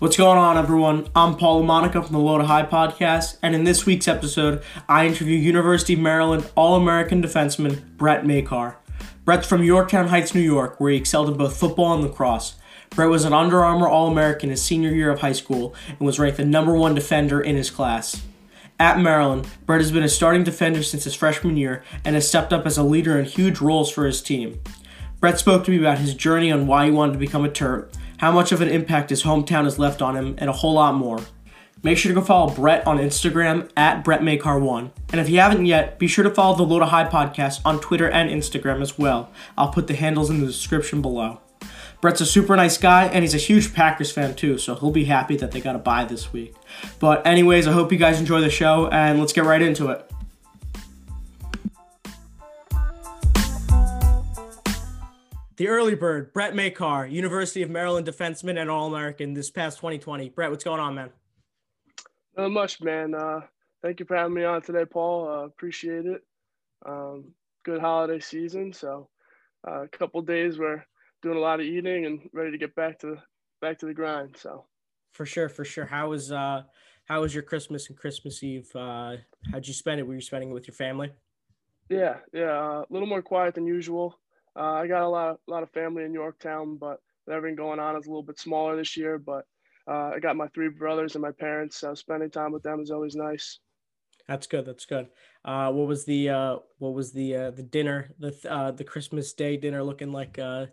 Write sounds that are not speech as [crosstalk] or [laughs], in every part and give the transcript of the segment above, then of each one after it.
What's going on, everyone? I'm Paul Monica from the Low to High podcast, and in this week's episode, I interview University of Maryland All American defenseman Brett Makar. Brett's from Yorktown Heights, New York, where he excelled in both football and lacrosse. Brett was an Under Armour All American his senior year of high school and was ranked the number one defender in his class. At Maryland, Brett has been a starting defender since his freshman year and has stepped up as a leader in huge roles for his team. Brett spoke to me about his journey on why he wanted to become a Terp how much of an impact his hometown has left on him, and a whole lot more. Make sure to go follow Brett on Instagram at BrettMakar1. And if you haven't yet, be sure to follow the Low to High podcast on Twitter and Instagram as well. I'll put the handles in the description below. Brett's a super nice guy, and he's a huge Packers fan too, so he'll be happy that they got a bye this week. But, anyways, I hope you guys enjoy the show, and let's get right into it. The early bird, Brett Makar, University of Maryland defenseman and All American this past 2020. Brett, what's going on, man? Not much, man. Uh, thank you for having me on today, Paul. Uh, appreciate it. Um, good holiday season, so uh, a couple days we're doing a lot of eating and ready to get back to back to the grind. So, for sure, for sure. How was uh, how was your Christmas and Christmas Eve? Uh, how'd you spend it? Were you spending it with your family? Yeah, yeah, uh, a little more quiet than usual. Uh, I got a lot, of, a lot of family in Yorktown, but everything going on is a little bit smaller this year. But uh, I got my three brothers and my parents, so spending time with them is always nice. That's good. That's good. Uh, what was the uh, what was the uh, the dinner the uh, the Christmas Day dinner looking like uh,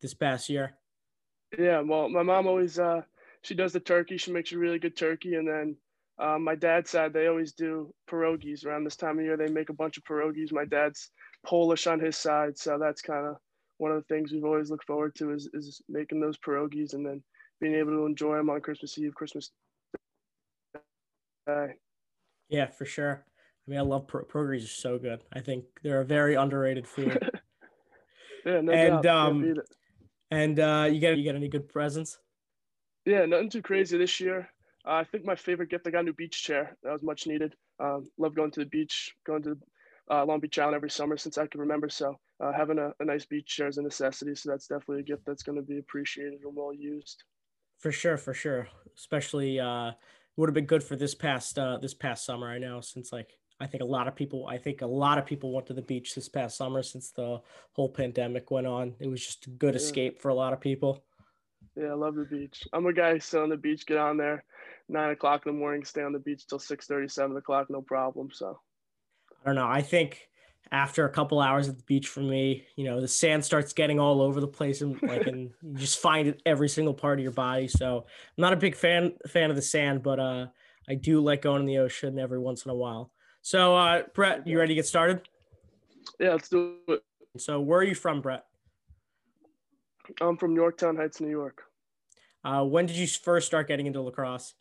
this past year? Yeah, well, my mom always uh, she does the turkey. She makes a really good turkey, and then um, my dad's side they always do pierogies around this time of year. They make a bunch of pierogies. My dad's Polish on his side, so that's kind of one of the things we've always looked forward to is is making those pierogies and then being able to enjoy them on Christmas Eve, Christmas Day. Yeah, for sure. I mean, I love pierogies; are so good. I think they're a very underrated food. [laughs] yeah, no and doubt. um, and uh, you get you get any good presents? Yeah, nothing too crazy this year. Uh, I think my favorite gift I got a new beach chair. That was much needed. Um, love going to the beach, going to uh, Long Beach Island every summer since I can remember. So uh, having a, a, nice beach chair is a necessity. So that's definitely a gift that's going to be appreciated and well used. For sure, for sure. Especially uh, would have been good for this past uh, this past summer. I know since like I think a lot of people I think a lot of people went to the beach this past summer since the whole pandemic went on. It was just a good yeah. escape for a lot of people. Yeah, I love the beach. I'm a guy still on the beach, get on there nine o'clock in the morning, stay on the beach till 6 30, 7 o'clock, no problem. So I don't know. I think after a couple hours at the beach for me, you know, the sand starts getting all over the place and like and [laughs] you just find it every single part of your body. So I'm not a big fan fan of the sand, but uh I do like going in the ocean every once in a while. So uh Brett, you ready to get started? Yeah, let's do it. So where are you from, Brett? I'm from Yorktown Heights, New York. Uh, when did you first start getting into lacrosse?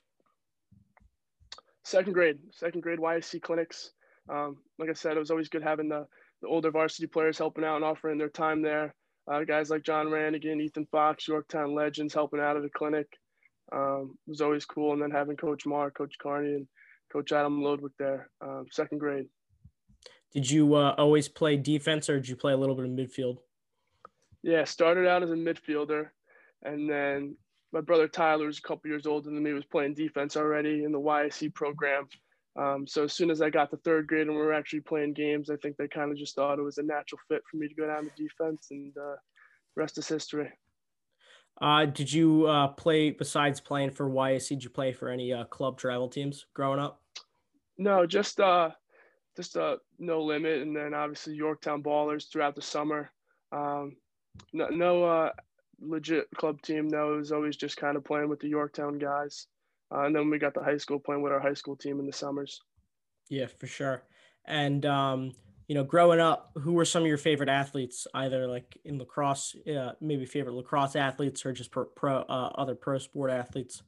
Second grade, second grade YSC clinics. Um, like I said, it was always good having the, the older varsity players helping out and offering their time there. Uh, guys like John Rannigan, Ethan Fox, Yorktown legends helping out at the clinic um, was always cool. And then having Coach Marr, Coach Carney, and Coach Adam Lodwick there, um, second grade. Did you uh, always play defense or did you play a little bit of midfield? Yeah, started out as a midfielder, and then my brother Tyler, who's a couple years older than me, was playing defense already in the YSC program. Um, so as soon as I got to third grade and we were actually playing games, I think they kind of just thought it was a natural fit for me to go down to defense, and uh, rest is history. Uh, did you uh, play besides playing for YSC? Did you play for any uh, club travel teams growing up? No, just uh, just uh, no limit, and then obviously Yorktown Ballers throughout the summer. Um, no, no uh, legit club team. No, it was always just kind of playing with the Yorktown guys. Uh, and then we got the high school playing with our high school team in the summers. Yeah, for sure. And um, you know, growing up, who were some of your favorite athletes, either like in lacrosse, uh, maybe favorite lacrosse athletes, or just pro, pro uh, other pro sport athletes?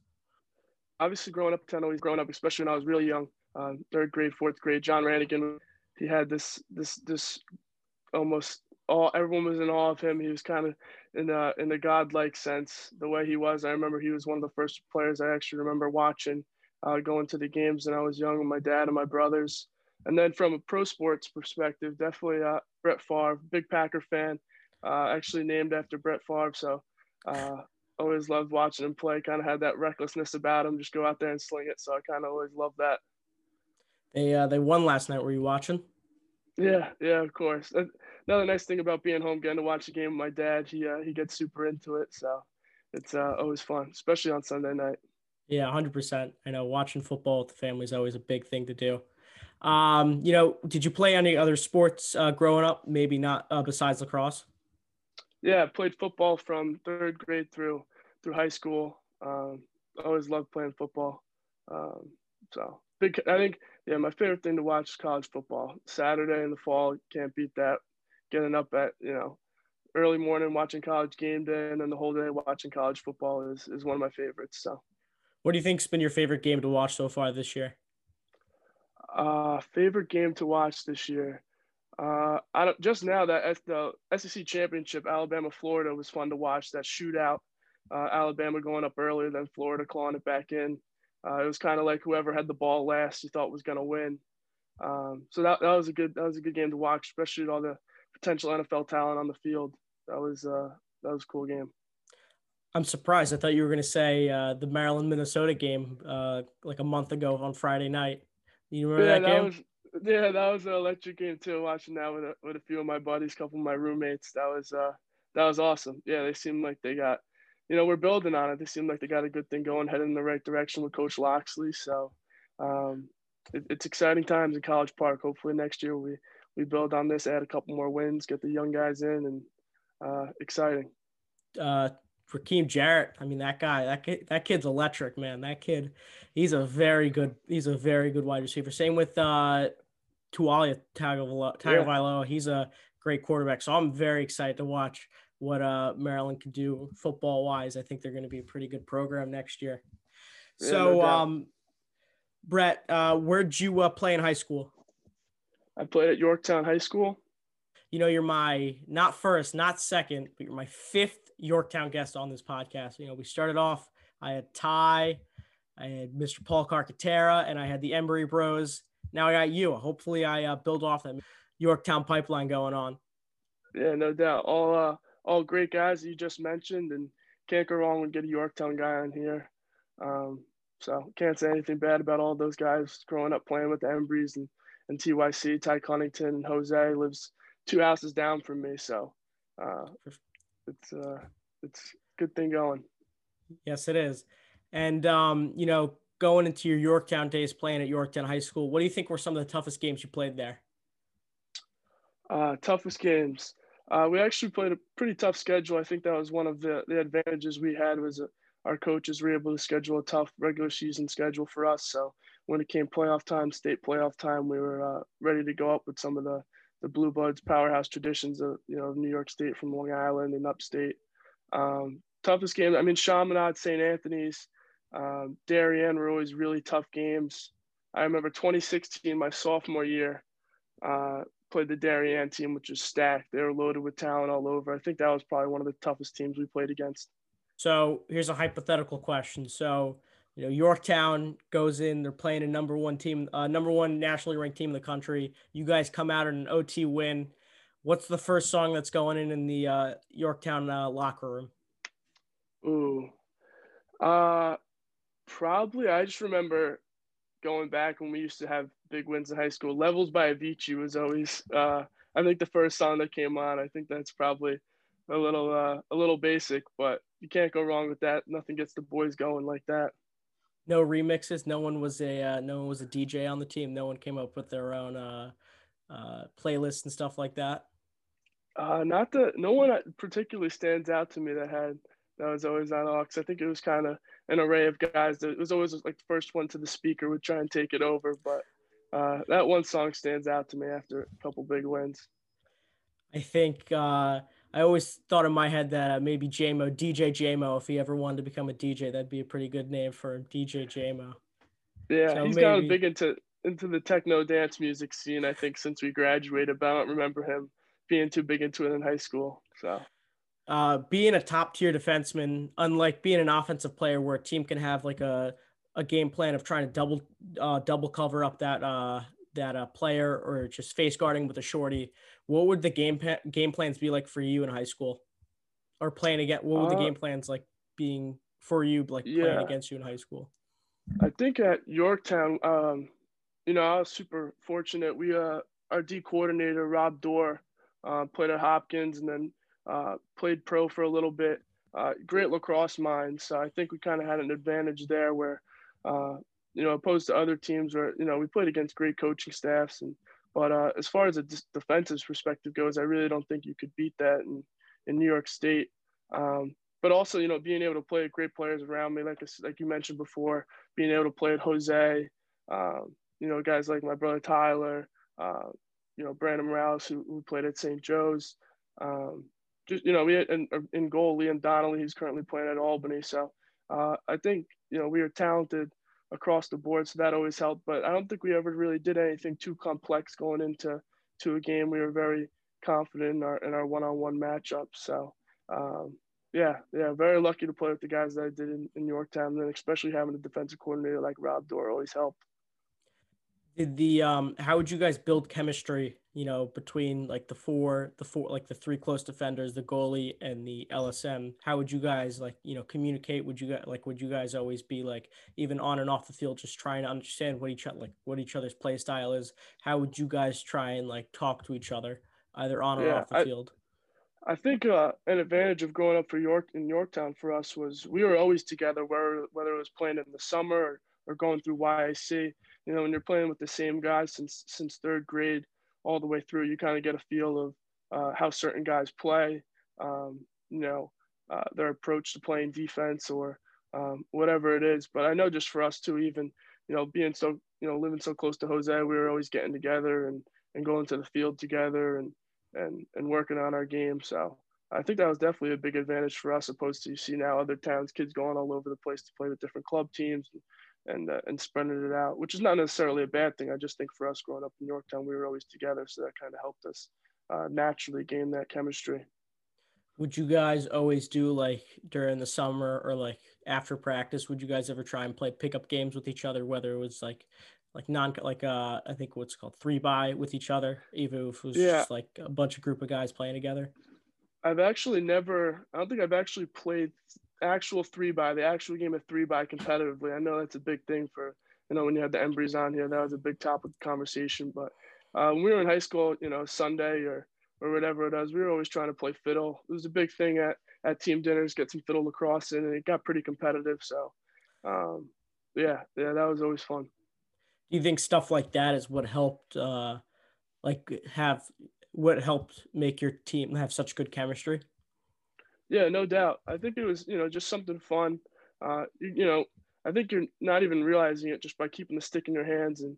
Obviously, growing up, ten always growing up, especially when I was really young, uh, third grade, fourth grade. John Rannigan, he had this this this almost all everyone was in awe of him. He was kind of in the in the godlike sense, the way he was. I remember he was one of the first players I actually remember watching, uh, going to the games when I was young with my dad and my brothers. And then from a pro sports perspective, definitely uh, Brett Favre, big Packer fan, uh, actually named after Brett Favre. So uh, always loved watching him play. Kind of had that recklessness about him, just go out there and sling it. So I kind of always loved that. They uh, they won last night. Were you watching? Yeah, yeah, of course. Another nice thing about being home, getting to watch a game with my dad. He uh, he gets super into it, so it's uh, always fun, especially on Sunday night. Yeah, hundred percent. I know watching football with the family is always a big thing to do. Um, you know, did you play any other sports uh, growing up? Maybe not uh, besides lacrosse. Yeah, I played football from third grade through through high school. Um, always loved playing football. Um, so big. I think yeah, my favorite thing to watch is college football. Saturday in the fall, can't beat that. Getting up at you know early morning watching college game day, and then the whole day watching college football is is one of my favorites. So, what do you think's been your favorite game to watch so far this year? Uh, favorite game to watch this year. Uh, I don't, just now that the SEC championship, Alabama Florida was fun to watch. That shootout, uh, Alabama going up earlier than Florida clawing it back in. Uh, it was kind of like whoever had the ball last, you thought was going to win. Um, so that, that was a good that was a good game to watch, especially with all the potential NFL talent on the field. That was uh, that was a cool game. I'm surprised. I thought you were going to say uh, the Maryland Minnesota game uh, like a month ago on Friday night. You remember yeah, that, game? was yeah, that was an electric game too. Watching that with a, with a few of my buddies, a couple of my roommates. That was uh that was awesome. Yeah, they seemed like they got, you know, we're building on it. They seem like they got a good thing going, heading in the right direction with Coach Locksley. So, um, it, it's exciting times in College Park. Hopefully next year we we build on this, add a couple more wins, get the young guys in, and uh, exciting. Uh, Rakim Jarrett. I mean, that guy, that kid, that kid's electric, man. That kid, he's a very good, he's a very good wide receiver. Same with uh, Taulia Tagovailoa. Yeah. He's a great quarterback. So I'm very excited to watch what uh, Maryland can do football wise. I think they're going to be a pretty good program next year. Yeah, so, no um, Brett, uh, where'd you uh, play in high school? I played at Yorktown High School. You know, you're my not first, not second, but you're my fifth Yorktown guest on this podcast. You know, we started off, I had Ty, I had Mr. Paul Carcaterra, and I had the Embry Bros. Now I got you. Hopefully, I uh, build off that Yorktown pipeline going on. Yeah, no doubt. All uh, all great guys you just mentioned, and can't go wrong with get a Yorktown guy on here. Um, so can't say anything bad about all those guys growing up playing with the Embrys and, and TYC. Ty Cunnington and Jose lives two houses down from me, so uh, it's uh it's good thing going. Yes, it is. And um, you know, going into your Yorktown days playing at Yorktown High School, what do you think were some of the toughest games you played there? Uh, toughest games. Uh, we actually played a pretty tough schedule. I think that was one of the, the advantages we had was uh, our coaches were able to schedule a tough regular season schedule for us. So when it came playoff time, state playoff time, we were uh, ready to go up with some of the the Blue Bloods powerhouse traditions of you know New York State from Long Island and upstate. Um, toughest game, I mean, Chaminade, St. Anthony's, um, Darien were always really tough games. I remember 2016, my sophomore year, uh, played the Darien team, which was stacked. They were loaded with talent all over. I think that was probably one of the toughest teams we played against. So here's a hypothetical question. So you know Yorktown goes in, they're playing a number one team, uh, number one nationally ranked team in the country. You guys come out in an OT win. What's the first song that's going in in the uh, Yorktown uh, locker room? Ooh, uh, probably. I just remember going back when we used to have big wins in high school. Levels by Avicii was always, uh, I think, the first song that came on. I think that's probably a little, uh, a little basic, but you can't go wrong with that. Nothing gets the boys going like that no remixes. No one was a uh, no one was a DJ on the team. No one came up with their own uh, uh, playlists and stuff like that. Uh, not that no one particularly stands out to me that had that was always on aux. I think it was kind of an array of guys. That, it was always like the first one to the speaker would try and take it over, but uh, that one song stands out to me after a couple big wins. I think uh, I always thought in my head that uh, maybe JMO, DJ JMO, if he ever wanted to become a DJ, that'd be a pretty good name for him, DJ JMO. Yeah, so he's maybe... gotten big into into the techno dance music scene. I think since we graduated, but I don't remember him being too big into it in high school. So, uh, being a top tier defenseman, unlike being an offensive player, where a team can have like a a game plan of trying to double uh, double cover up that uh, that uh, player or just face guarding with a shorty, what would the game pa- game plans be like for you in high school, or playing again? What would uh, the game plans like being for you, like Yeah. playing against you in high school? I think at Yorktown, um, you know, I was super fortunate. We, uh, our D coordinator, Rob Dorr, uh, played at Hopkins and then uh, played pro for a little bit. Uh, great lacrosse mind. So I think we kind of had an advantage there where, uh, you know, opposed to other teams where, you know, we played against great coaching staffs. And, but uh, as far as a defensive perspective goes, I really don't think you could beat that in, in New York State. Um, but also, you know, being able to play great players around me, like like you mentioned before, being able to play with Jose, um, you know, guys like my brother Tyler, uh, you know, Brandon Rouse, who, who played at St. Joe's. Um, just, you know, we had in, in goal, Liam Donnelly, who's currently playing at Albany. So uh, I think, you know, we are talented across the board. So that always helped. But I don't think we ever really did anything too complex going into to a game. We were very confident in our, in our one-on-one matchups. So, um, yeah, yeah, very lucky to play with the guys that I did in, in Yorktown, and especially having a defensive coordinator like Rob Dorr always helped. Did the um how would you guys build chemistry, you know, between like the four, the four like the three close defenders, the goalie and the LSM? How would you guys like, you know, communicate? Would you guys like would you guys always be like even on and off the field just trying to understand what each other like what each other's play style is? How would you guys try and like talk to each other either on or Yeah, off the I- field? I think uh, an advantage of growing up for York in Yorktown for us was we were always together, whether whether it was playing in the summer or, or going through YIC. You know, when you're playing with the same guys since since third grade all the way through, you kind of get a feel of uh, how certain guys play. Um, you know, uh, their approach to playing defense or um, whatever it is. But I know just for us too, even you know, being so you know living so close to Jose, we were always getting together and and going to the field together and and and working on our game. So I think that was definitely a big advantage for us, opposed to you see now other towns kids going all over the place to play with different club teams and and, uh, and spreading it out, which is not necessarily a bad thing. I just think for us growing up in Yorktown, we were always together, so that kind of helped us uh, naturally gain that chemistry. Would you guys always do like during the summer or like after practice? Would you guys ever try and play pickup games with each other, whether it was like like non like uh I think what's called three by with each other, even if it was Yeah. just like a bunch of group of guys playing together? I've actually never, I don't think I've actually played actual three by, the actual game of three by competitively. I know that's a big thing for, you know, when you had the Embreys on here, that was a big topic of conversation. But uh, when we were in high school, you know, Sunday or, or whatever it was, we were always trying to play fiddle. It was a big thing at, at team dinners, get some fiddle lacrosse in, and it got pretty competitive. So, um, yeah, yeah, that was always fun. Do you think stuff like that is what helped uh like have what helped make your team have such good chemistry? Yeah, no doubt. I think it was, you know, just something fun. Uh, you, you know, I think you're not even realizing it just by keeping the stick in your hands and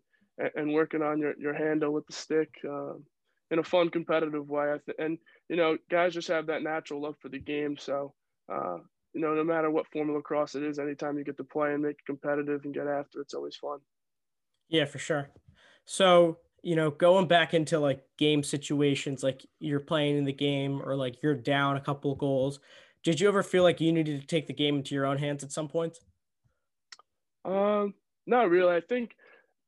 and- working on your, your handle with the stick um, in a fun, competitive way. I th- and you know, guys just have that natural love for the game. So, uh, you know, no matter what form of lacrosse it is, anytime you get to play and make it competitive and get after, it's always fun. Yeah, for sure. So, you know, going back into like game situations, like you're playing in the game or like you're down a couple goals. Did you ever feel like you needed to take the game into your own hands at some point? Um, not really. I think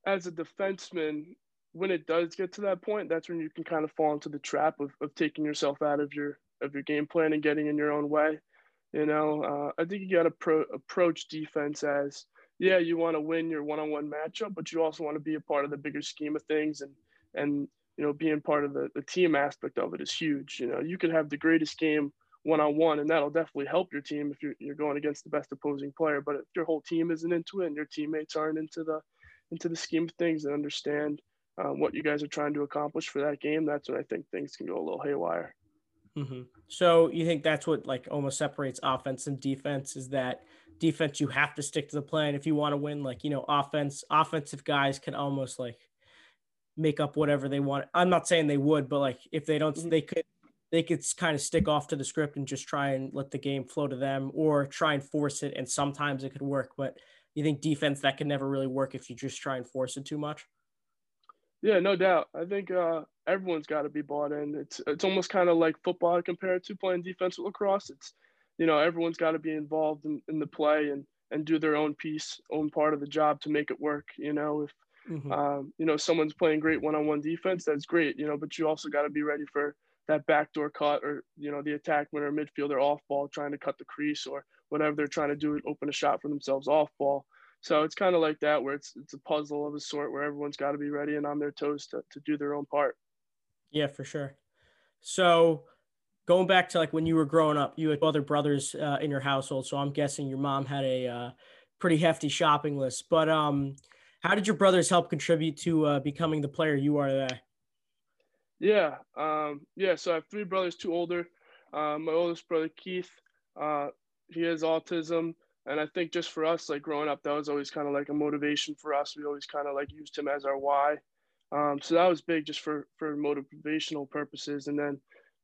as a defenseman, when it does get to that point, that's when you can kind of fall into the trap of, of taking yourself out of your of your game plan and getting in your own way. You know, uh, I think you got to pro- approach defense as yeah, you want to win your one-on-one matchup, but you also want to be a part of the bigger scheme of things and and you know being part of the, the team aspect of it is huge. You know, you could have the greatest game one-on-one and that'll definitely help your team if you're, you're going against the best opposing player. But if your whole team isn't into it and your teammates aren't into the into the scheme of things and understand um, what you guys are trying to accomplish for that game, that's when I think things can go a little haywire. hmm So you think that's what like almost separates offense and defense is that defense you have to stick to the plan if you want to win. Like you know, offense offensive guys can almost like make up whatever they want. I'm not saying they would, but like if they don't, Mhm. they could they could kind of stick off to the script and just try and let the game flow to them or try and force it. And sometimes it could work, but you think defense that can never really work if you just try and force it too much. Yeah, no doubt. I think uh, everyone's got to be bought in. It's it's almost kind of like football compared to playing defensive lacrosse. It's you know everyone's got to be involved in, in the play and and do their own piece, own part of the job to make it work. You know, if Mhm. um, you know someone's playing great one-on-one defense, that's great. You know, but you also got to be ready for that backdoor cut or you know the attackman or midfielder off ball trying to cut the crease or whatever they're trying to do open a shot for themselves off ball. So it's kind of like that where it's it's a puzzle of a sort where everyone's got to be ready and on their toes to to do their own part. Yeah, for sure. So going back to like when you were growing up, you had other brothers uh, in your household. So I'm guessing your mom had a uh, pretty hefty shopping list. But um, how did your brothers help contribute to uh, becoming the player you are today? Yeah, um, yeah. So I have three brothers, two older. Uh, my oldest brother Keith, uh, he has autism, and I think just for us, like growing up, that was always kind of like a motivation for us. We always kind of like used him as our why. Um, so that was big just for for motivational purposes. And then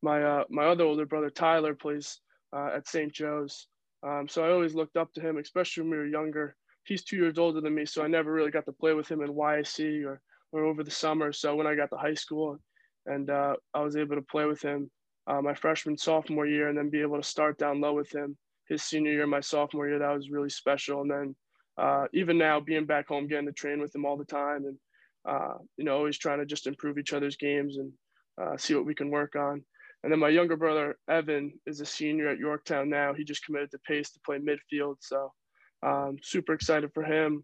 my uh, my other older brother Tyler plays uh, at St. Joe's, um, so I always looked up to him, especially when we were younger. He's two years older than me, so I never really got to play with him in YSC or or over the summer. So when I got to high school, and uh, I was able to play with him uh, my freshman sophomore year, and then be able to start down low with him his senior year, my sophomore year, that was really special. And then uh, even now, being back home, getting to train with him all the time, and uh, you know, always trying to just improve each other's games and see what we can work on. And then my younger brother Evan is a senior at Yorktown now. He just committed to Pace to play midfield, so um, super excited for him.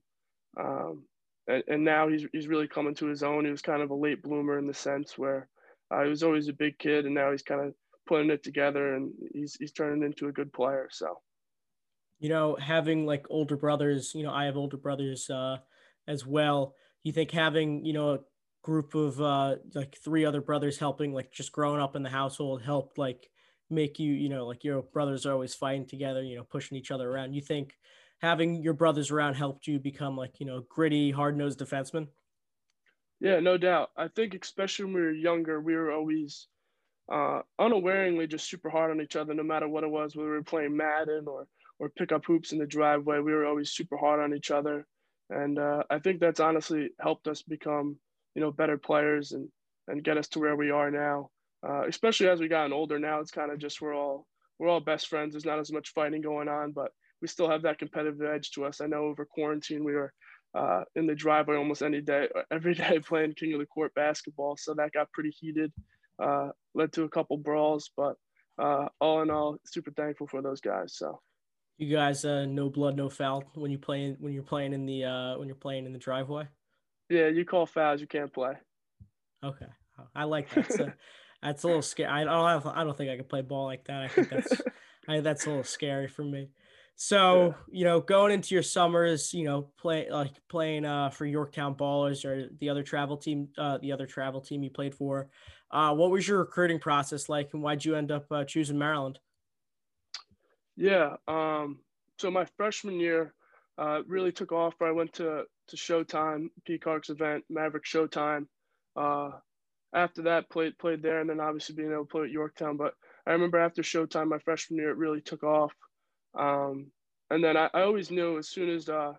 Um, and, and, now he's he's really coming to his own. He was kind of a late bloomer in the sense where uh, he was always a big kid, and now he's kind of putting it together, and he's he's turning into a good player. So, you know, having like older brothers, you know, I have older brothers uh, as well. You think having you know group of uh like three other brothers helping like just growing up in the household helped like make you you know like your brothers are always fighting together you know pushing each other around. You think having your brothers around helped you become like you know gritty hard-nosed defenseman? Yeah no doubt. I think especially when we were younger we were always uh unawareingly just super hard on each other no matter what it was whether we were playing madden or or pick up hoops in the driveway we were always super hard on each other. And uh, i think that's honestly helped us become you know, better players and and get us to where we are now. Uh, especially as we gotten older now, it's kind of just we're all we're all best friends. There's not as much fighting going on, but we still have that competitive edge to us. I know over quarantine we were uh, in the driveway almost any day, [laughs] every day playing King of the Court basketball, so that got pretty heated. Uh, led to a couple brawls, but uh, all in all, super thankful for those guys. So. You guys, uh, no blood, no foul when you play when you're playing in the uh, when you're playing in the driveway. Yeah, you call fouls, you can't play. Okay, I like that. So, [laughs] that's a little scary. I don't. I don't think I could play ball like that. I think that's. [laughs] I, that's a little scary for me. So yeah. you know, going into your summers, you know, play like playing uh, for Yorktown Ballers or the other travel team, uh, the other travel team you played for. Uh, what was your recruiting process like, and why'd you end up uh, choosing Maryland? Yeah. Um. So my freshman year, uh, really took off. I went to to Showtime, Peacock's event, Maverik Showtime. Uh, after that, played played there, and then obviously being able to play at Yorktown. But I remember after Showtime, my freshman year, it really took off. Um, and then I, I, always knew as soon as uh,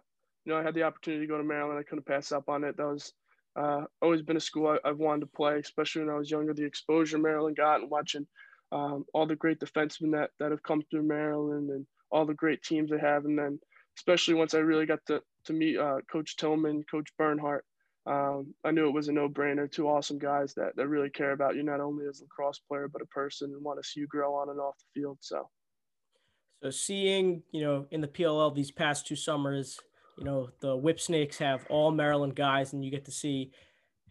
you know I had the opportunity to go to Maryland, I couldn't pass up on it. That was uh, always been a school I, have wanted to play, especially when I was younger. The exposure Maryland got and watching um, all the great defensemen that that have come through Maryland and all the great teams they have, and then especially once I really got to to meet uh, Coach Tillman, Coach Bernhardt. Um, I knew it was a no-brainer. Two awesome guys that, that really care about you not only as a lacrosse player but a person and want to see you grow on and off the field. So, so seeing you know in the PLL these past two summers, you know the Whip Snakes have all Maryland guys, and you get to see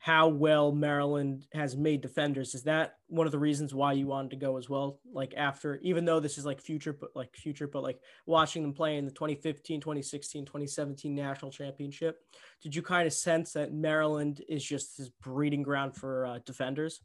how well Maryland has made defenders. Is that one of the reasons why you wanted to go as well? Like after, even though this is like future, but like future, but like watching them play in the 2015, 2016, 2017 national championship, did you kind of sense that Maryland is just this breeding ground for uh, defenders?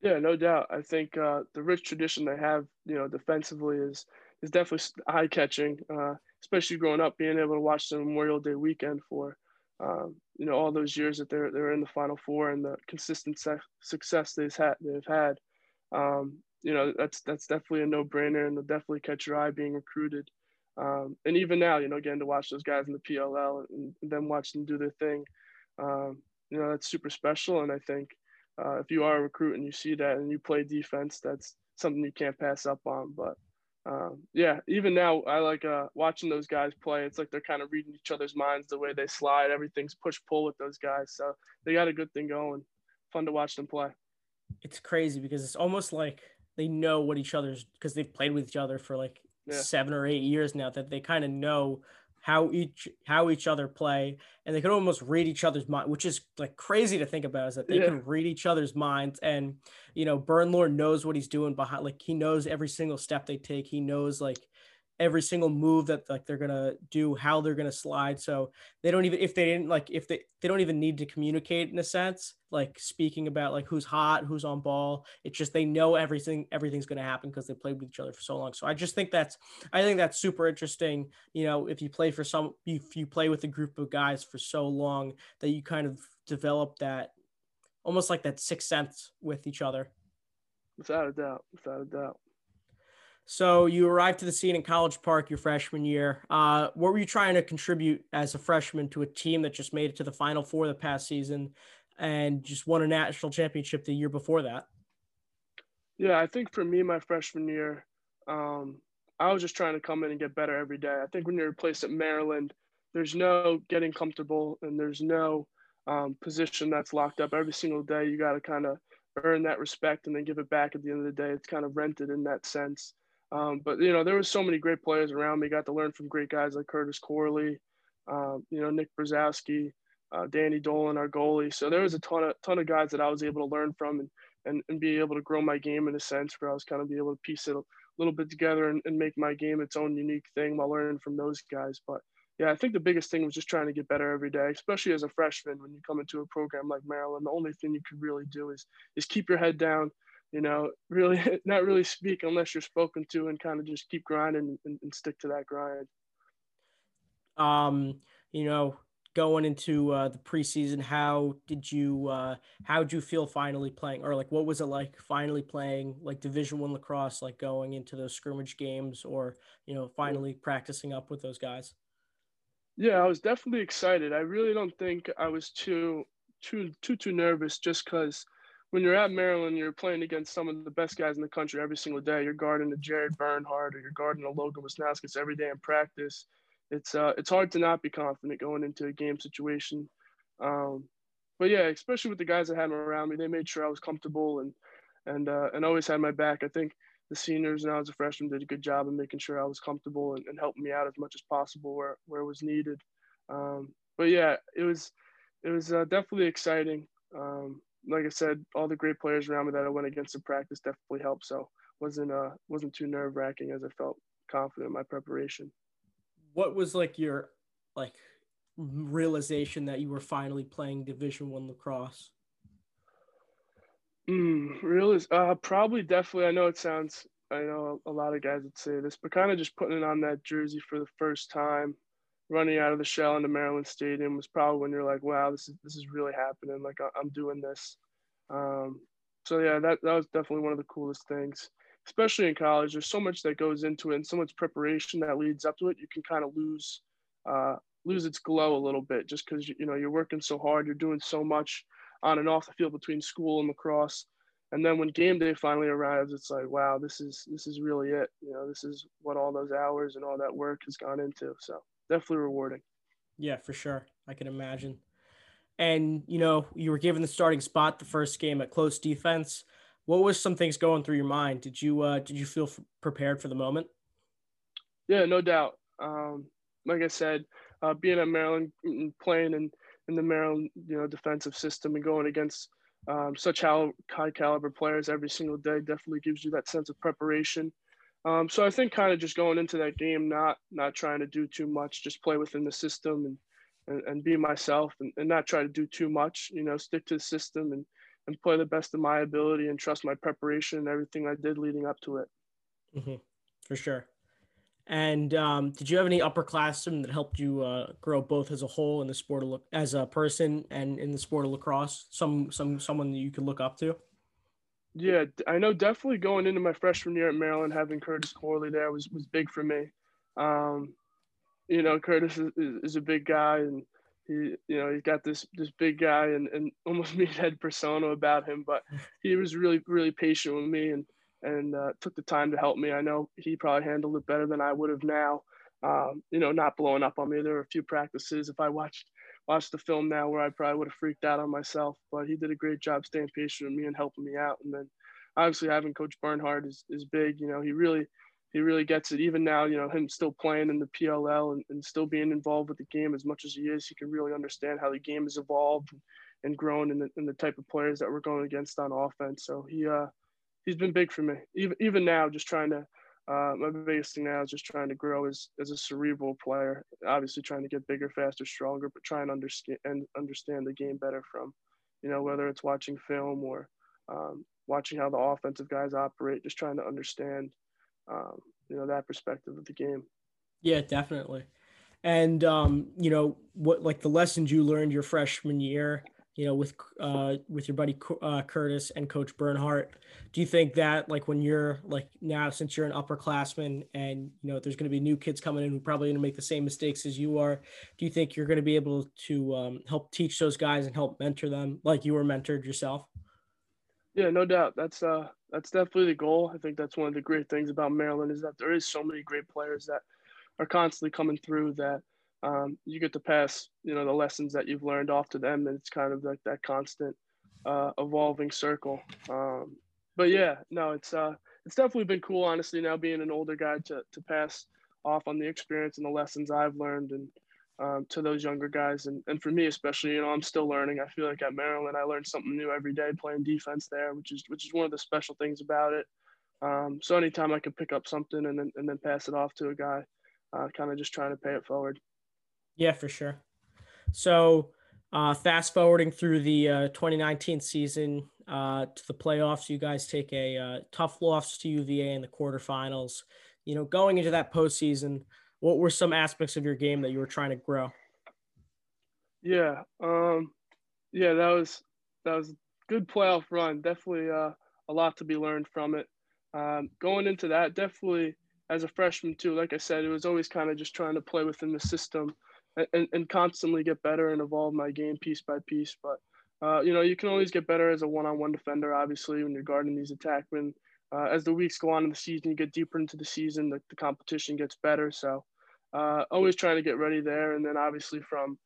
Yeah, no doubt. I think uh, the rich tradition they have, you know, defensively is is definitely eye catching. Uh, especially growing up, being able to watch the Memorial Day weekend for um, you know all those years that they're they're in the Final Four and the consistent se- success they've had they've had. Um, you know that's that's definitely a no brainer and they'll definitely catch your eye being recruited. Um, and even now, you know, getting to watch those guys in the PLL and, and then watch them do their thing, um, you know, that's super special. And I think uh, if you are a recruit and you see that and you play defense, that's something you can't pass up on. But um, yeah, even now I like uh, watching those guys play. It's like they're kind of reading each other's minds the way they slide. Everything's push pull with those guys, so they got a good thing going. Fun to watch them play. it's crazy because it's almost like they know what each other's because they've played with each other for like yeah. seven or eight years now that they kind of know how each how each other play and they can almost read each other's mind which is like crazy to think about is that they yeah. can read each other's minds and you know Bernlohr knows what he's doing behind like he knows every single step they take he knows like every single move that like they're gonna do, how they're gonna slide. So they don't even if they didn't like if they they don't even need to communicate in a sense, like speaking about like who's hot, who's on ball. It's just they know everything everything's gonna happen because they played with each other for so long. So I just think that's I think that's super interesting. You know, if you play for some if you play with a group of guys for so long that you kind of develop that almost like that sixth sense with each other. Without a doubt, without a doubt. So you arrived to the scene in College Park your freshman year. Uh, what were you trying to contribute as a freshman to a team that just made it to the Final Four the past season and just won a national championship the year before that? Yeah, I think for me, my freshman year, um, I was just trying to come in and get better every day. I think when you're placed at Maryland, there's no getting comfortable and there's no um, position that's locked up. Every single day, you got to kind of earn that respect and then give it back at the end of the day. It's kind of rented in that sense. Um, but you know, there was so many great players around me. Got to learn from great guys like Curtis Corley, um, you know, Nick Brzezowski, uh, Danny Dolan, our goalie. So there was a ton of ton of guys that I was able to learn from and and, and be able to grow my game in a sense where I was kind of be able to piece it a little bit together and, and make my game its own unique thing while learning from those guys. But yeah, I think the biggest thing was just trying to get better every day, especially as a freshman when you come into a program like Maryland. The only thing you could really do is is keep your head down, you know, really [laughs] not really speak unless you're spoken to and kind of just keep grinding and, and stick to that grind. Um, you know, going into uh, the preseason, how did you uh, how did you feel finally playing, or like what was it like finally playing like Division One lacrosse, like going into those scrimmage games, or you know, finally practicing up with those guys? Yeah, I was definitely excited. I really don't think I was too too too too nervous, just because when you're at Maryland, you're playing against some of the best guys in the country every single day. You're guarding a Jared Bernhardt or you're guarding a Logan Wisnauskas every day in practice. It's uh, it's hard to not be confident going into a game situation. Um, but yeah, especially with the guys that had around me, they made sure I was comfortable and and uh, and always had my back. I think the seniors and I was a freshman did a good job of making sure I was comfortable and, and helping me out as much as possible where where it was needed. Um, but yeah, it was it was uh, definitely exciting. Um, like I said, all the great players around me that I went against in practice definitely helped. So wasn't uh wasn't too nerve wracking as I felt confident in my preparation. What was like your like realization that you were finally playing Division One lacrosse? Mm, real uh probably definitely. I know it sounds. I know a lot of guys would say this, but kind of just putting it on that jersey for the first time, running out of the shell into Maryland Stadium was probably when you're like, wow, this is this is really happening. Like I'm doing this. Um, so yeah, that that was definitely one of the coolest things, especially in college. There's so much that goes into it, and so much preparation that leads up to it. You can kind of lose uh, lose its glow a little bit just because you know you're working so hard, you're doing so much on and off the field between school and lacrosse. And then when game day finally arrives, it's like, wow, this is this is really it. You know, this is what all those hours and all that work has gone into. So definitely rewarding. Yeah, for sure. I can imagine. And you know, you were given the starting spot the first game at close defense. What was some things going through your mind? Did you uh, did you feel f- prepared for the moment? Yeah, no doubt. Um, like I said, uh, being at Maryland, and playing in, in the Maryland you know defensive system and going against um, such high, high caliber players every single day definitely gives you that sense of preparation. Um, so I think kind of just going into that game, not not trying to do too much, just play within the system and and, and be myself and, and not try to do too much, you know, stick to the system and, and play the best of my ability and trust my preparation and everything I did leading up to it. Mm-hmm. For sure. And um, did you have any upperclassmen that helped you uh, grow both as a whole in the sport of as a person and in the sport of lacrosse? Some some someone that you could look up to. Yeah, I know definitely going into my freshman year at Maryland, having Curtis Corley there was, was big for me. Um, you know, Curtis is, is, a big guy and he, you know, he's got this, this big guy and, and [laughs] almost meathead persona about him, but [laughs] he was really, really patient with me and, and uh, took the time to help me. I know he probably handled it better than I would have now. Um, you know, not blowing up on me. There were a few practices. If I watched watch the film now where I probably would have freaked out on myself. But he did a great job staying patient with me and helping me out. And then obviously having Coach Bernhardt is, is big. You know, he really he really gets it. Even now, you know, him still playing in the PLL and, and still being involved with the game as much as he is, he can really understand how the game has evolved and grown and the, and the type of players that we're going against on offense. So he uh he's been big for me. Even even now, just trying to uh, my biggest thing now is just trying to grow as, as a cerebral player. Obviously, trying to get bigger, faster, stronger, but trying to understand and understand the game better from, you know, whether it's watching film or um, watching how the offensive guys operate. Just trying to understand, um, you know, that perspective of the game. Yeah, definitely. And um, you know what, like the lessons you learned your freshman year you know, with uh, with your buddy uh, Curtis and Coach Bernhardt. Do you think that, like, when you're like now, since you're an upperclassman, and you know, there's going to be new kids coming in who probably going to make the same mistakes as you are, do you think you're going to be able to um, help teach those guys and help mentor them, like you were mentored yourself? Yeah, no doubt. That's uh, that's definitely the goal. I think that's one of the great things about Maryland is that there is so many great players that are constantly coming through that um, you get to pass you know the lessons that you've learned off to them and it's kind of like that constant uh, evolving circle. Um, but yeah no it's uh it's definitely been cool honestly now being an older guy to, to pass off on the experience and the lessons i've learned and um, to those younger guys. And, and for me especially you know i'm still learning. I feel like at maryland i learned something new every day playing defense there which is which is one of the special things about it. Um, so anytime i can pick up something and then, and then pass it off to a guy uh, kind of just trying to pay it forward yeah, for sure. So, uh, fast forwarding through the uh, 2019 season uh, to the playoffs, you guys take a uh, tough loss to UVA in the quarterfinals. You know, going into that postseason, what were some aspects of your game that you were trying to grow? Yeah, um, yeah, that was that was a good playoff run. Definitely uh, a lot to be learned from it. Um, going into that, definitely as a freshman too. Like I said, it was always kind of just trying to play within the system and, and constantly get better and evolve my game piece by piece. But uh, you know, you can always get better as a one-on-one defender. Obviously, when you're guarding these attackmen, uh, as the weeks go on in the season, you get deeper into the season, the, the competition gets better. So, uh, always trying to get ready there. And then obviously from,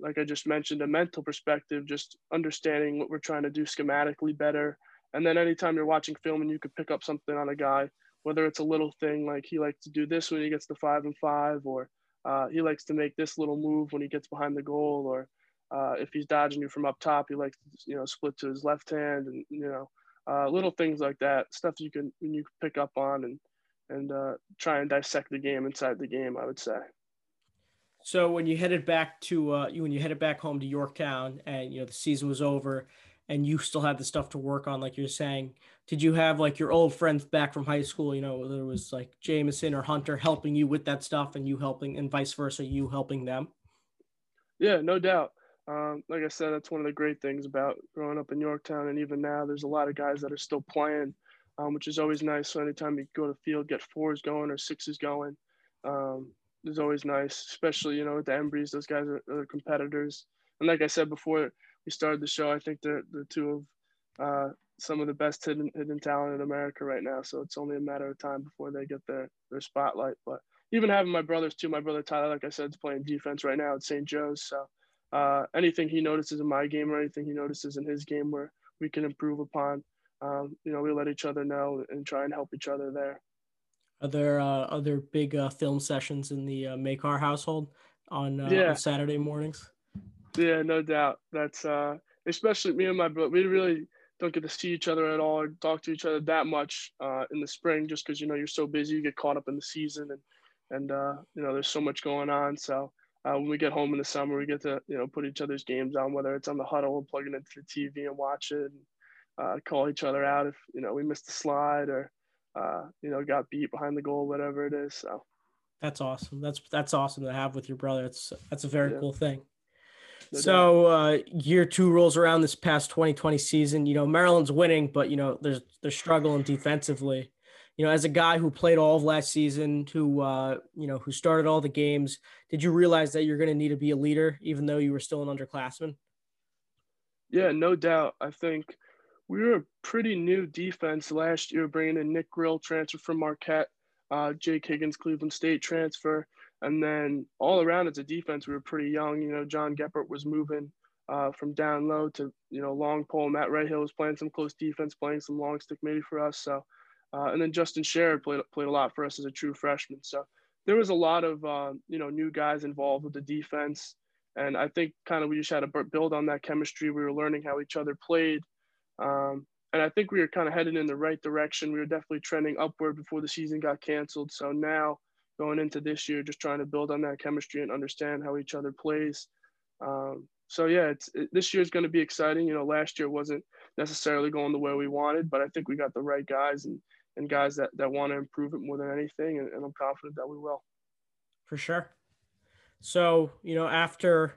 like I just mentioned, a mental perspective, just understanding what we're trying to do schematically better. And then anytime you're watching film and you could pick up something on a guy, whether it's a little thing like he likes to do this when he gets to five and five, or uh, he likes to make this little move when he gets behind the goal, or uh, if he's dodging you from up top, he likes to you know split to his left hand, and you know uh, little things like that, stuff you can you can pick up on and and uh, try and dissect the game inside the game. I would say. So when you headed back to uh, when you headed back home to Yorktown, and you know the season was over, and you still had the stuff to work on, like you're saying, did you have like your old friends back from high school? You know, there was like Jameson or Hunter helping you with that stuff, and you helping, and vice versa, you helping them. Yeah, no doubt. Um, like I said, that's one of the great things about growing up in Yorktown, and even now, there's a lot of guys that are still playing, um, which is always nice. So anytime you go to field, get fours going or sixes going, um, is always nice. Especially you know with the Embrees, those guys are, are competitors. And like I said before we started the show, I think they're the two of uh, some of the best hidden hidden talent in America right now. So it's only a matter of time before they get their their spotlight. But even having my brothers too, my brother Tyler, like I said, is playing defense right now at St. Joe's. So uh, anything he notices in my game or anything he notices in his game where we can improve upon, um, you know, we let each other know and try and help each other there. Are there uh, other big uh, film sessions in the uh, Makar household on, uh, yeah. on Saturday mornings? Yeah, no doubt. That's uh, especially me and my brother. We really don't get to see each other at all or talk to each other that much uh, in the spring just because you know you're so busy you get caught up in the season and and uh, you know there's so much going on so uh, when we get home in the summer we get to you know put each other's games on whether it's on the Hudl or plugging into the tv and watch it and uh, call each other out if you know we missed a slide or uh, you know got beat behind the goal whatever it is so that's awesome that's that's awesome to have with your brother it's that's a very yeah. cool thing so uh, year two rolls around this past 2020 season. You know, Maryland's winning, but you know, there's they're struggling defensively. You know, as a guy who played all of last season, who uh, you know, who started all the games, did you realize that you're going to need to be a leader, even though you were still an underclassman? Yeah, no doubt. I think we were a pretty new defense last year, bringing in Nick Grill, transfer from Marquette, uh, Jake Higgins, Cleveland State transfer. And then all around as a defense, we were pretty young. You know, John Geppert was moving uh, from down low to you know long pole. Matt Rahill was playing some close defense, playing some long stick maybe for us. So, uh, and then Justin Sherrod played played a lot for us as a true freshman. So there was a lot of uh, you know new guys involved with the defense, and I think kind of we just had to build on that chemistry. We were learning how each other played. Um, and I think we were kind of headed in the right direction. We were definitely trending upward before the season got canceled. So now going into this year, just trying to build on that chemistry and understand how each other plays. Um, so yeah, it's it, this year is going to be exciting. You know, last year wasn't necessarily going the way we wanted, but I think we got the right guys and and guys that that want to improve it more than anything, and, and I'm confident that we will. For sure. So you know, after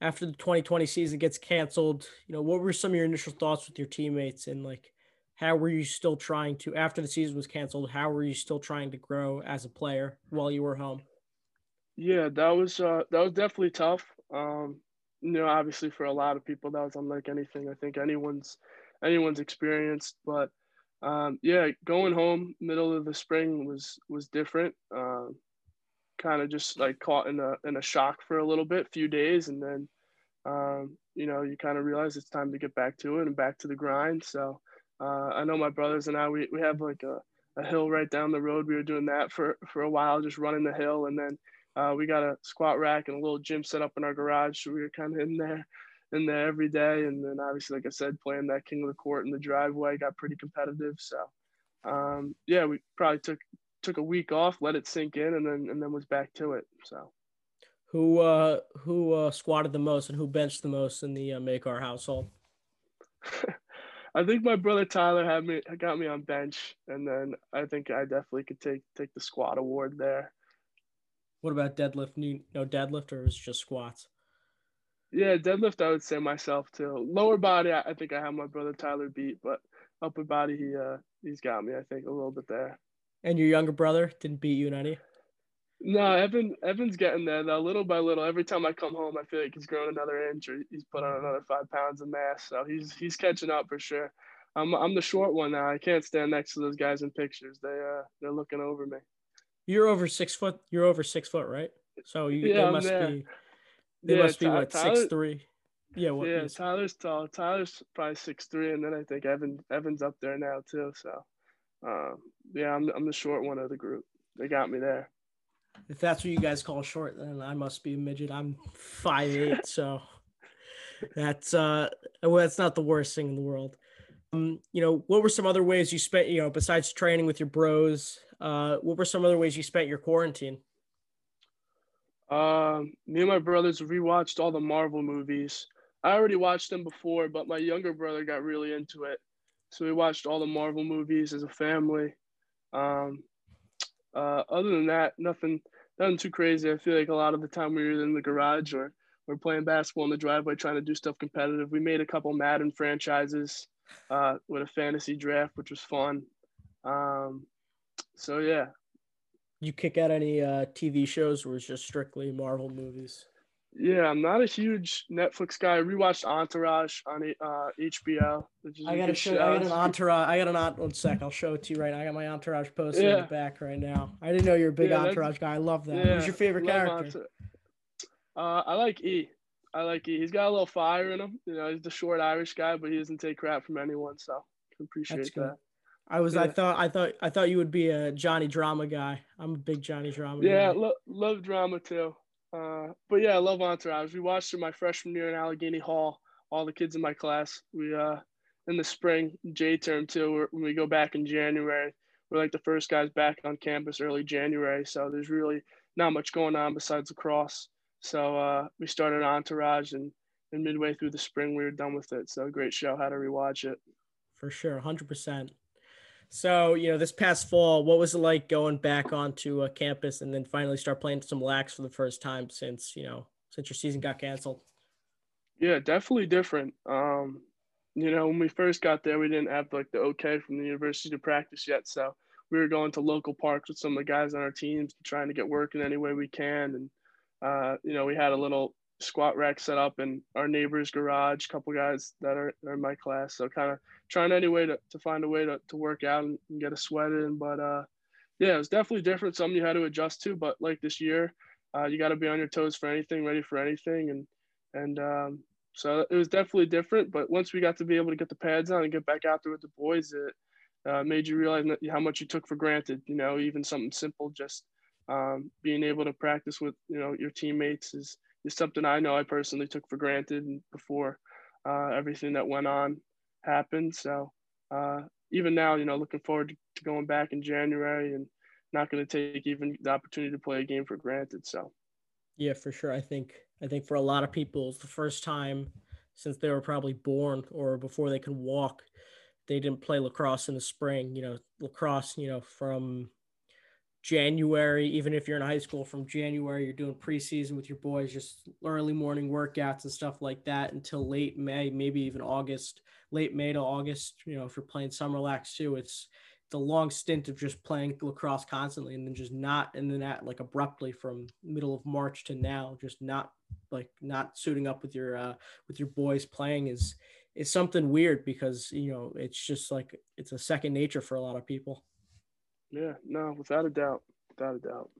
after the 2020 season gets canceled, you know, what were some of your initial thoughts with your teammates and like how were you still trying to after the season was canceled, how were you still trying to grow as a player while you were home? Yeah, that was uh that was definitely tough. Um you know, obviously for a lot of people that was unlike anything I think anyone's anyone's experienced, but um yeah, going home middle of the spring was was different. Um kind of just like caught in a in a shock for a little bit, few days, and then um, you know you kind of realize it's time to get back to it and back to the grind. So uh, I know my brothers and I we we have like a, a hill right down the road. We were doing that for for a while, just running the hill, and then uh, we got a squat rack and a little gym set up in our garage. So we were kind of in there in there every day. And then obviously, like I said, playing that king of the court in the driveway got pretty competitive. So um, yeah, we probably took took a week off, let it sink in, and then and then was back to it. So, who uh, who uh, squatted the most and who benched the most in the uh, Makar household? [laughs] I think my brother Tyler had me got me on bench, and then I think I definitely could take take the squat award there. What about deadlift? No deadlift, or is just squats? Yeah, deadlift. I would say myself too. Lower body, I, I think I have my brother Tyler beat, but upper body, he uh he's got me. I think a little bit there. And your younger brother didn't beat you in any? No, Evan. Evan's getting there though, little by little. Every time I come home, I feel like he's grown another inch or he's put on another five pounds of mass. So he's he's catching up for sure. I'm I'm the short one now. I can't stand next to those guys in pictures. They uh they're looking over me. You're over six foot. You're over six foot, right? So you yeah, they must there. be. They yeah, must be what Tyler, six three. Yeah, what, yeah. Tyler's tall. Tyler's probably six three, and then I think Evan Evan's up there now too. So um, yeah, I'm I'm the short one of the group. They got me there. If that's what you guys call short, then I must be a midget. I'm five eight, so [laughs] that's uh, well, that's not the worst thing in the world. Um, you know, what were some other ways you spent, you know, besides training with your bros? Uh, what were some other ways you spent your quarantine? Um, me and my brothers rewatched all the Marvel movies. I already watched them before, but my younger brother got really into it. So we watched all the Marvel movies as a family. Um, uh, other than that, nothing, nothing too crazy. I feel like a lot of the time we were in the garage or we're playing basketball in the driveway, trying to do stuff competitive. We made a couple Madden franchises uh, with a fantasy draft, which was fun. Um, so yeah. You kick out any uh, TV shows, or it's just strictly Marvel movies? Yeah, I'm not a huge Netflix guy. I rewatched Entourage on uh, HBO. I gotta show. Show. I got an Entourage. I got an one sec. I'll show it to you right now. I got my Entourage poster yeah. in the back right now. I didn't know you're a big yeah, Entourage guy. I love that. Yeah, Who's your favorite character? Uh, I like E. I like E. He's got a little fire in him. You know, he's the short Irish guy, but he doesn't take crap from anyone. So I appreciate That's that. Good. I was. Yeah. I thought. I thought. I thought you would be a Johnny Drama guy. I'm a big Johnny Drama. Yeah, lo- love drama too. Uh, but yeah, I love Entourage. We watched it my freshman year in Allegany Hall. All the kids in my class. We uh in the spring J term too. When we go back in January, we're like the first guys back on campus early January. So there's really not much going on besides lacrosse. So uh, we started Entourage, and, and midway through the spring we were done with it. So great show. How to rewatch it. For sure, hundred percent. So, you know, this past fall, what was it like going back onto a campus and then finally start playing some lax for the first time since, you know, since your season got canceled? Yeah, definitely different. Um, you know, when we first got there, we didn't have like the okay from the university to practice yet. So we were going to local parks with some of the guys on our teams, trying to get work in any way we can. And, uh, you know, we had a little squat rack set up in our neighbor's garage, couple guys that are, are in my class. So kind of trying any way to, to find a way to, to work out and, and get a sweat in. But uh, yeah, it was definitely different. Something you had to adjust to. But like this year, uh, you got to be on your toes for anything, ready for anything, and and um, so it was definitely different. But once we got to be able to get the pads on and get back out there with the boys, it uh, made you realize how much you took for granted. You know, even something simple, just um, being able to practice with you know your teammates is is something I know I personally took for granted before uh, everything that went on happened. So uh, even now, you know, looking forward to going back in January and not going to take even the opportunity to play a game for granted. So, yeah, for sure. I think I think for a lot of people, it's the first time since they were probably born or before they could walk, they didn't play lacrosse in the spring. You know, lacrosse. You know, from January, even if you're in high school, from January, you're doing preseason with your boys, just early morning workouts and stuff like that until late May, maybe even August, late May to August. You know, if you're playing summer lax too, it's the long stint of just playing lacrosse constantly and then just not, and then that like abruptly from middle of March to now, just not like not suiting up with your uh, with your boys playing is is something weird because you know it's just like it's a second nature for a lot of people. Yeah, no, without a doubt, without a doubt.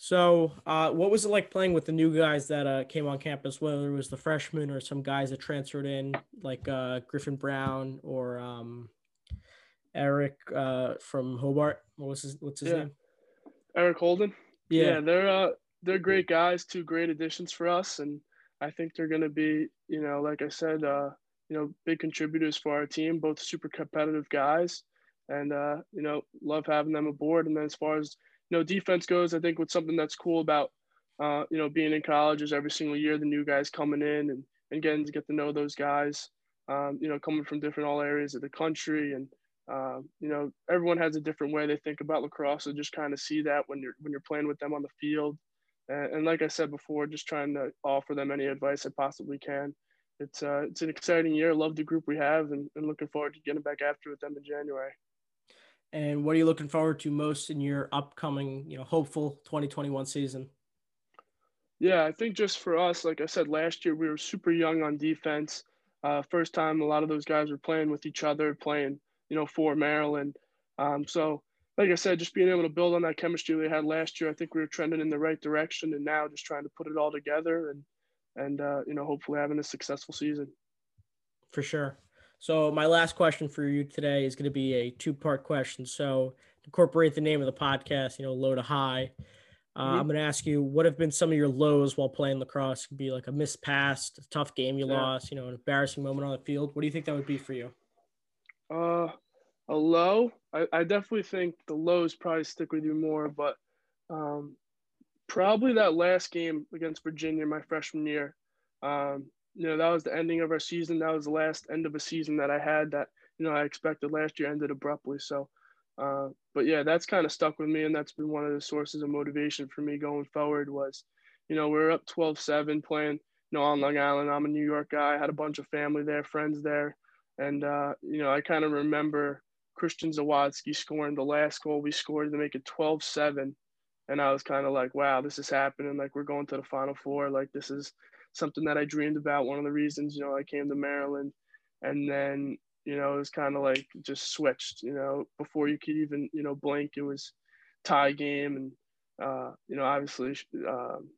So, uh, what was it like playing with the new guys that uh, came on campus, whether it was the freshmen or some guys that transferred in, like uh, Griffin Brown or um, Eric uh, from Hobart? What was his? What's his yeah. name? Eric Holden. Yeah, yeah they're uh, they're great guys, two great additions for us, and I think they're going to be, you know, like I said, uh, you know, big contributors for our team. Both super competitive guys and uh, you know love having them aboard. And then as far as you know defense goes, I think what's something that's cool about uh, you know being in college is every single year the new guys coming in and, and getting to get to know those guys. Um, you know, coming from different all areas of the country, and uh, you know everyone has a different way they think about lacrosse. So just kind of see that when you're when you're playing with them on the field. And, and like I said before, just trying to offer them any advice I possibly can. It's uh, it's an exciting year. Love the group we have, and, and looking forward to getting back after with them in January. And what are you looking forward to most in your upcoming, you know, hopeful 2021 season? Yeah, I think just for us, like I said last year, we were super young on defense. Uh, first time a lot of those guys were playing with each other, playing, you know, for Maryland. Um, so, like I said, just being able to build on that chemistry we had last year, I think we were trending in the right direction, and now just trying to put it all together and, and uh, you know, hopefully having a successful season. For sure. So my last question for you today is going to be a two-part question. So incorporate the name of the podcast, you know, low to high. Uh, mm-hmm. I'm going to ask you what have been some of your lows while playing lacrosse? It could be like a missed pass, a tough game you yeah. lost, you know, an embarrassing moment on the field. What do you think that would be for you? Uh, a low. I, I definitely think the lows probably stick with you more, but um, probably that last game against Virginia my freshman year. Um, you know, that was the ending of our season. That was the last end of a season that I had that, you know, I expected last year ended abruptly. So, uh, but yeah, that's kind of stuck with me. And that's been one of the sources of motivation for me going forward was, you know, we are up 12 7 playing, you know, on Long Island. I'm a New York guy. I had a bunch of family there, friends there. And, uh, you know, I kind of remember Christian Zawadzki scoring the last goal we scored to make it 12 7. And I was kind of like, wow, this is happening. Like, we're going to the final four. Like, this is, something that I dreamed about. One of the reasons, you know, I came to Maryland, and then you know it was kind of like just switched. You know, before you could even you know blink, it was tie game, and uh, you know obviously um,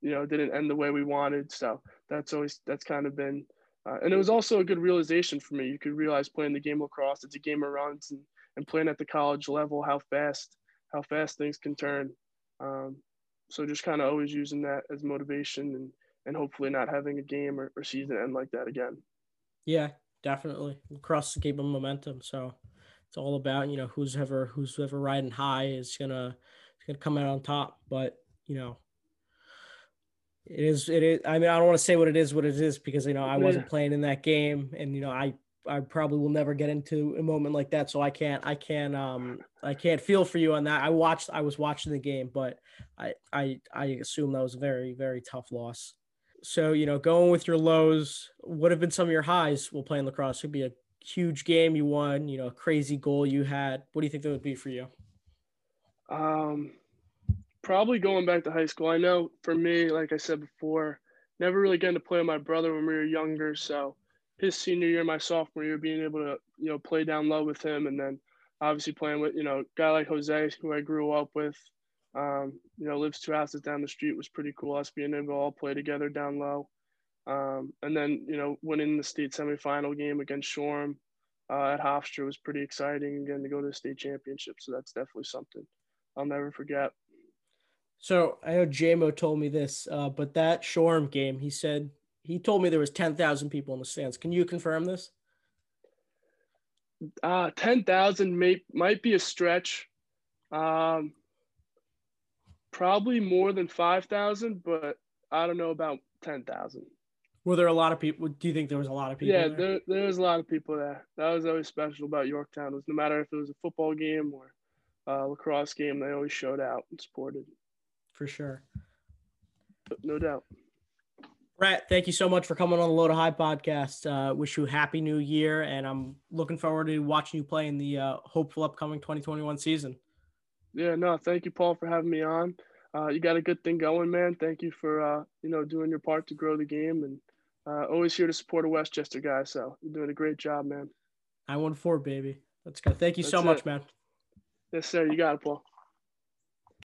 you know didn't end the way we wanted. So that's always that's kind of been. Uh, and it was also a good realization for me. You could realize playing the game lacrosse, it's a game of runs, and, and playing at the college level, how fast how fast things can turn. Um, so just kind of always using that as motivation and and hopefully not having a game or, or season end like that again. Yeah, definitely. Across the game of momentum. So it's all about, you know, who's ever who's ever riding high is gonna is gonna come out on top. But, you know, it is it is I mean, I don't want to say what it is what it is because you know I wasn't playing in that game and you know I I probably will never get into a moment like that. So I can't, I can't, um, I can't feel for you on that. I watched, I was watching the game, but I, I, I assume that was a very, very tough loss. So, you know, going with your lows, what have been some of your highs while playing lacrosse? It could be a huge game you won, you know, a crazy goal you had. What do you think that would be for you? Um, probably going back to high school. I know for me, like I said before, never really getting to play with my brother when we were younger. So his senior year, my sophomore year, being able to, you know, play down low with him and then obviously playing with, you know, guy like Jose, who I grew up with, Um, you know, lives two houses down the street was pretty cool. Us being able to all play together down low. Um, and then, you know, winning the state semifinal game against Shoreham uh, at Hofstra was pretty exciting again to go to the state championship. So that's definitely something I'll never forget. So I know JMO told me this, uh, but that Shoreham game, he said he told me there was ten thousand people in the stands. Can you confirm this? Uh, ten thousand may might be a stretch. Um, probably more than five thousand, but I don't know about ten thousand. Were there a lot of people? Do you think there was a lot of people? Yeah, there? there, there was a lot of people there. That was always special about Yorktown. Was no matter if it was a football game or a lacrosse game, they always showed out and supported. For sure. No doubt. Brett, thank you so much for coming on the Low to High podcast. Uh, wish you a happy new year, and I'm looking forward to watching you play in the uh, hopeful upcoming 2021 season. Yeah, no, thank you, Paul, for having me on. Uh, you got a good thing going, man. Thank you for uh, you know doing your part to grow the game, and uh, always here to support a Westchester guy. So you're doing a great job, man. I won four, baby. Let's go. Thank you That's so much, man. Yes, sir. You got it, Paul.